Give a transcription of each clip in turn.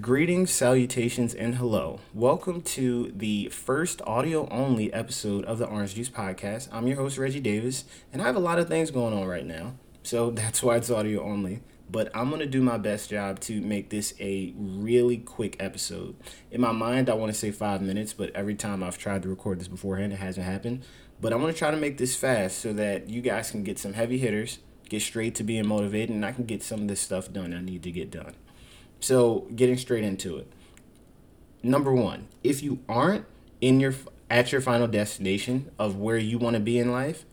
Greetings, salutations, and hello. Welcome to the first audio only episode of the Orange Juice Podcast. I'm your host, Reggie Davis, and I have a lot of things going on right now, so that's why it's audio only. But I'm going to do my best job to make this a really quick episode. In my mind, I want to say five minutes, but every time I've tried to record this beforehand, it hasn't happened. But I'm going to try to make this fast so that you guys can get some heavy hitters, get straight to being motivated, and I can get some of this stuff done I need to get done. So, getting straight into it. Number 1, if you aren't in your at your final destination of where you want to be in life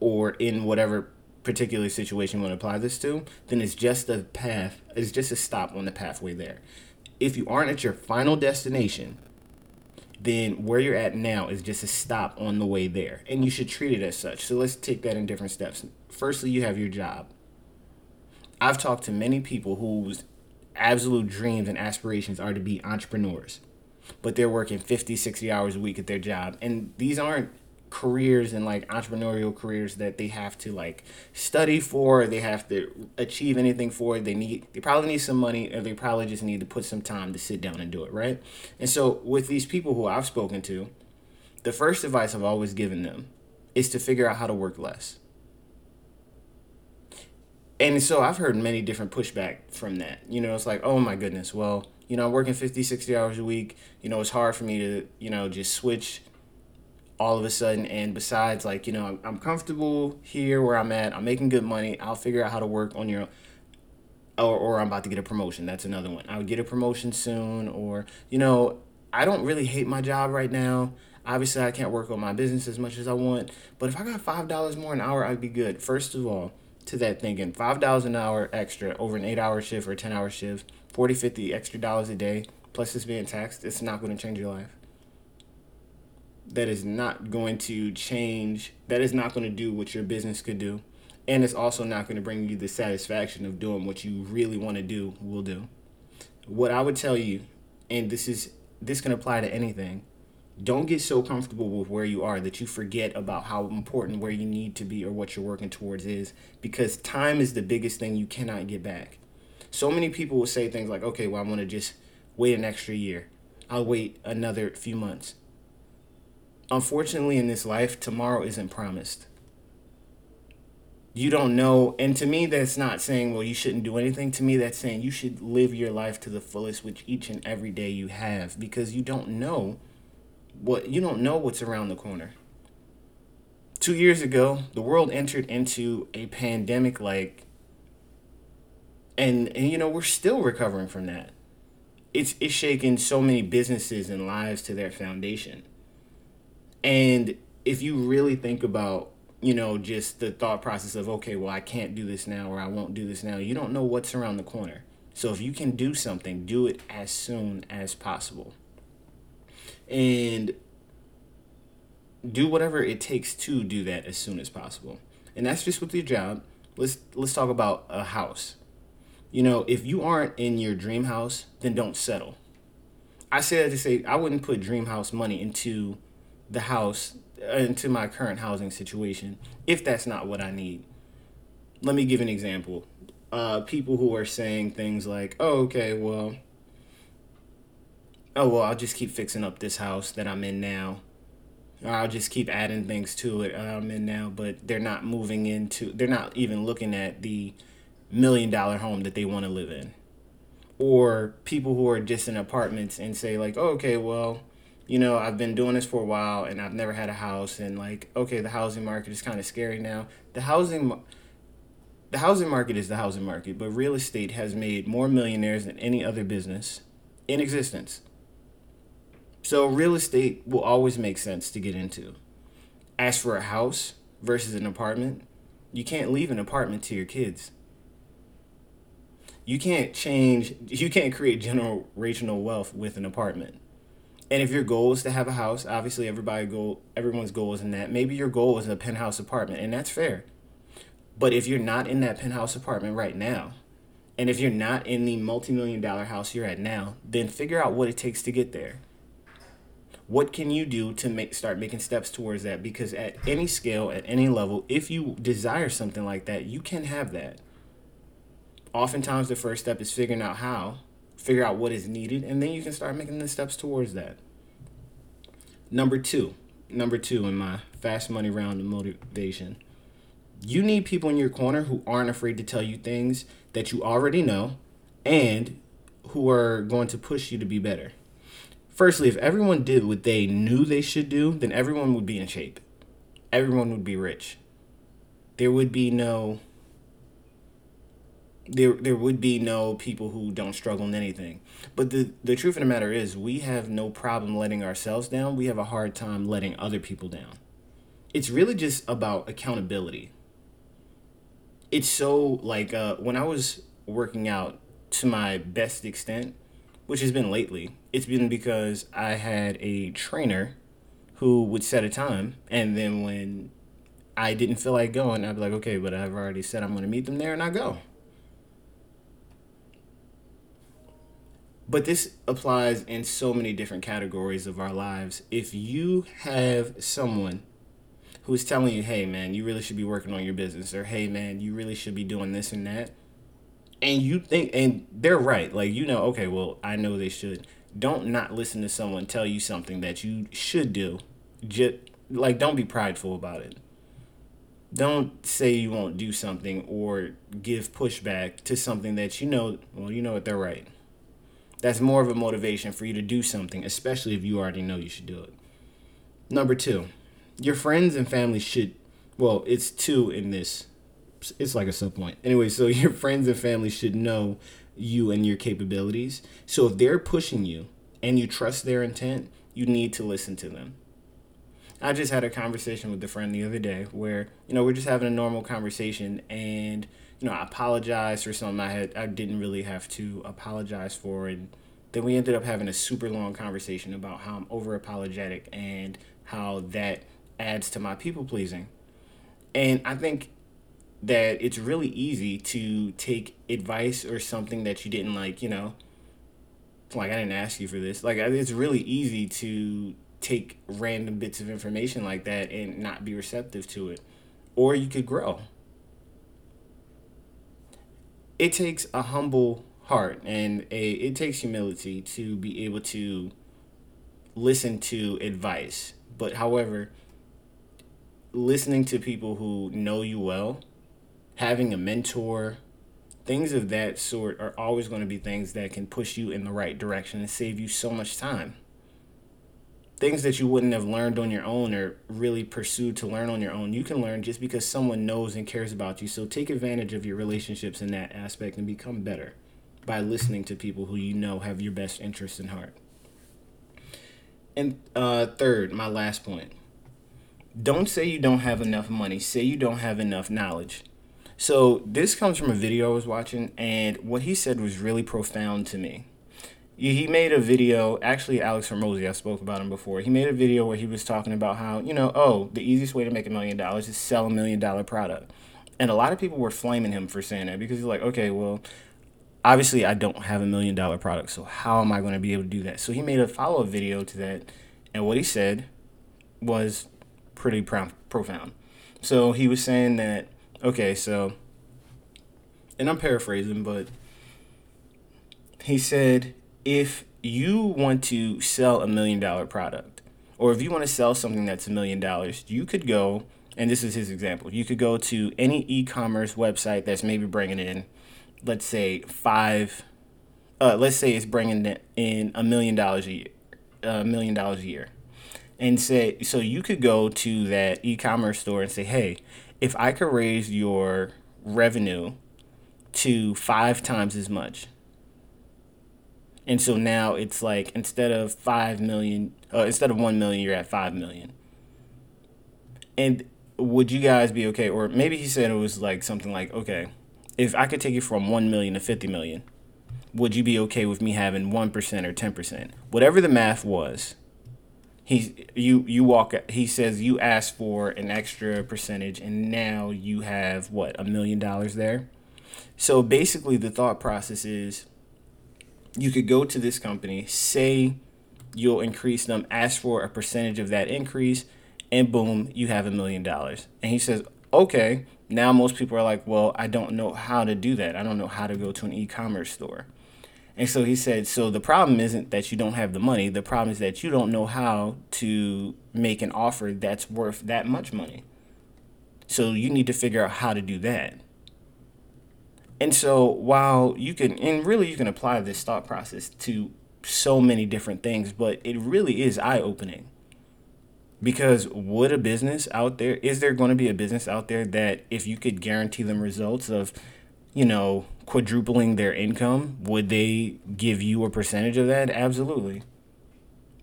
or in whatever particular situation you want to apply this to, then it's just a path, it's just a stop on the pathway there. If you aren't at your final destination, then where you're at now is just a stop on the way there. And you should treat it as such. So let's take that in different steps. Firstly, you have your job. I've talked to many people whose absolute dreams and aspirations are to be entrepreneurs, but they're working 50, 60 hours a week at their job. And these aren't careers and like entrepreneurial careers that they have to like study for they have to achieve anything for. They need they probably need some money or they probably just need to put some time to sit down and do it right? And so with these people who i've spoken to the first advice i've always given them is to figure out how to work less and so I've heard many different pushback from that. You know, it's like, oh my goodness, well, you know, I'm working 50, 60 hours a week. You know, it's hard for me to, you know, just switch all of a sudden. And besides, like, you know, I'm, I'm comfortable here where I'm at. I'm making good money. I'll figure out how to work on your, or, or I'm about to get a promotion. That's another one. I'll get a promotion soon. Or, you know, I don't really hate my job right now. Obviously, I can't work on my business as much as I want. But if I got $5 more an hour, I'd be good. First of all, to that thinking $5 an hour extra over an eight hour shift or 10 hour shift, 40, 50 extra dollars a day, plus it's being taxed, it's not going to change your life. That is not going to change, that is not going to do what your business could do. And it's also not going to bring you the satisfaction of doing what you really want to do, will do. What I would tell you, and this is this can apply to anything, don't get so comfortable with where you are that you forget about how important where you need to be or what you're working towards is because time is the biggest thing you cannot get back. So many people will say things like, okay, well, I want to just wait an extra year. I'll wait another few months. Unfortunately, in this life, tomorrow isn't promised. You don't know. And to me, that's not saying, well, you shouldn't do anything. To me, that's saying you should live your life to the fullest with each and every day you have because you don't know what you don't know what's around the corner. Two years ago, the world entered into a pandemic like and and you know, we're still recovering from that. It's it's shaken so many businesses and lives to their foundation. And if you really think about, you know, just the thought process of okay, well, I can't do this now or I won't do this now, you don't know what's around the corner. So if you can do something, do it as soon as possible and do whatever it takes to do that as soon as possible. And that's just with your job. Let's let's talk about a house. You know, if you aren't in your dream house, then don't settle. I say that to say I wouldn't put dream house money into the house uh, into my current housing situation if that's not what I need. Let me give an example. Uh, people who are saying things like, "Oh, okay, well, oh well, I'll just keep fixing up this house that I'm in now. I'll just keep adding things to it I'm in now, but they're not moving into they're not even looking at the million dollar home that they want to live in. Or people who are just in apartments and say like, oh, okay, well, you know, I've been doing this for a while and I've never had a house and like, okay, the housing market is kind of scary now. The housing the housing market is the housing market, but real estate has made more millionaires than any other business in existence. So real estate will always make sense to get into. As for a house versus an apartment, you can't leave an apartment to your kids. You can't change, you can't create generational wealth with an apartment. And if your goal is to have a house, obviously everybody goal everyone's goal is in that. Maybe your goal is a penthouse apartment, and that's fair. But if you're not in that penthouse apartment right now, and if you're not in the multi-million dollar house you're at now, then figure out what it takes to get there what can you do to make start making steps towards that because at any scale at any level if you desire something like that you can have that oftentimes the first step is figuring out how figure out what is needed, and then you can start making the steps towards that. Number two, number two in my fast money round of motivation. You need people in your corner who aren't afraid to tell you things that you already know and who are going to push you to be better. Firstly, if everyone did what they knew they should do, then everyone would be in shape. Everyone would be rich. There would be no there there would be no people who don't struggle in anything. But the the truth of the matter is we have no problem letting ourselves down. We have a hard time letting other people down. It's really just about accountability. It's so like uh, when I was working out to my best extent, which has been lately, it's been because I had a trainer who would set a time and then when I didn't feel like going, I'd be like, okay, but I've already said I'm going to meet them there and I go. But this applies in so many different categories of our lives. If you have someone who's telling you, hey, man, you really should be working on your business, or hey, man, you really should be doing this and that, and you think, and they're right, like, you know, okay, well, I know they should. Don't not listen to someone tell you something that you should do. Just, like, don't be prideful about it. Don't say you won't do something or give pushback to something that you know, well, you know what, they're right that's more of a motivation for you to do something, especially if you already know you should do it. Number two, your friends and family should, well, it's two in this. It's like a sub point. Anyway, so your friends and family should know you and your capabilities. So if they're pushing you and you trust their intent, you need to listen to them. I just had a conversation with a friend the other day where, you know, we're just having a normal conversation and you know, I apologized for something I had I didn't really have to apologize for and then we ended up having a super long conversation about how I'm over apologetic and how that adds to my people pleasing. And I think that it's really easy to take advice or something that you didn't like, you know, like I didn't ask you for this. Like it's really easy to take random bits of information like that and not be receptive to it. Or you could grow it takes a humble heart and a it takes humility to be able to listen to advice. But however, listening to people who know you well, having a mentor, things of that sort are always going to be things that can push you in the right direction and save you so much time things that you wouldn't have learned on your own or really pursued to learn on your own, you can learn just because someone knows and cares about you. So take advantage of your relationships in that aspect and become better by listening to people who you know have your best interests in heart. And uh, third, my last point don't say you don't have enough money, say you don't have enough knowledge. So, this comes from a video I was watching, and what he said was really profound to me he made a video. Actually, Alex Hormozi, I spoke about him before. He made a video where he was talking about how you know, oh, the easiest way to make a million dollars is sell a million dollar product, and a lot of people were flaming him for saying that because he's like, okay, well, obviously I don't have a million dollar product, so how am I going to be able to do that? So he made a follow up video to that, and what he said was pretty pro- profound. So he was saying that, okay, so, and I'm paraphrasing, but he said if you want to sell a million dollar product, or if you want to sell something that's a million dollars, you could go, and this is his example, you could go to any e commerce website that's maybe bringing in, let's say, five, uh, let's say it's bringing in a million dollars a year, a million dollars a year. And say, so you could go to that e commerce store and say, hey, if I could raise your revenue to five times as much, and so now it's like instead of five million, uh, instead of one million, you're at five million. And would you guys be okay? Or maybe he said it was like something like, okay, if I could take you from one million to fifty million, would you be okay with me having one percent or ten percent? Whatever the math was, he you you walk. He says you asked for an extra percentage, and now you have what a million dollars there. So basically, the thought process is you could go to this company, say you'll increase them, ask for a percentage of that increase, and boom, you have a million dollars. And he says, okay, now most people are like, well, I don't know how to do that. I don't know how to go to an e commerce store. And so he said, so the problem isn't that you don't have the money. The problem is that you don't know how to make an offer that's worth that much money. So you need to figure out how to do that. And so while you can, and really you can apply this thought process to so many different things, but it really is eye opening. Because would a business out there, is there going to be a business out there that if you could guarantee them results of, you know, quadrupling their income, would they give you a percentage of that? Absolutely.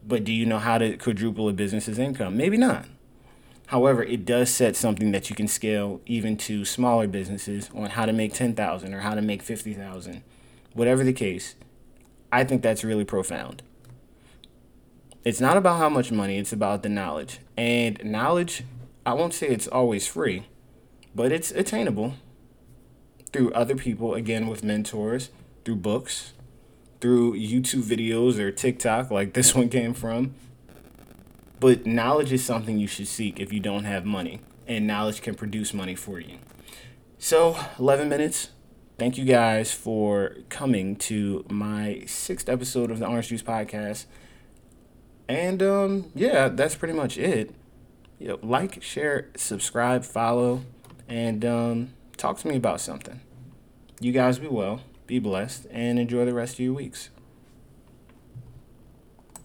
But do you know how to quadruple a business's income? Maybe not. However, it does set something that you can scale even to smaller businesses on how to make 10,000 or how to make 50,000. Whatever the case, I think that's really profound. It's not about how much money, it's about the knowledge. And knowledge, I won't say it's always free, but it's attainable through other people, again, with mentors, through books, through YouTube videos or TikTok, like this one came from. But knowledge is something you should seek if you don't have money, and knowledge can produce money for you. So, 11 minutes. Thank you guys for coming to my sixth episode of the Orange Juice Podcast. And um, yeah, that's pretty much it. You know, like, share, subscribe, follow, and um, talk to me about something. You guys be well, be blessed, and enjoy the rest of your weeks.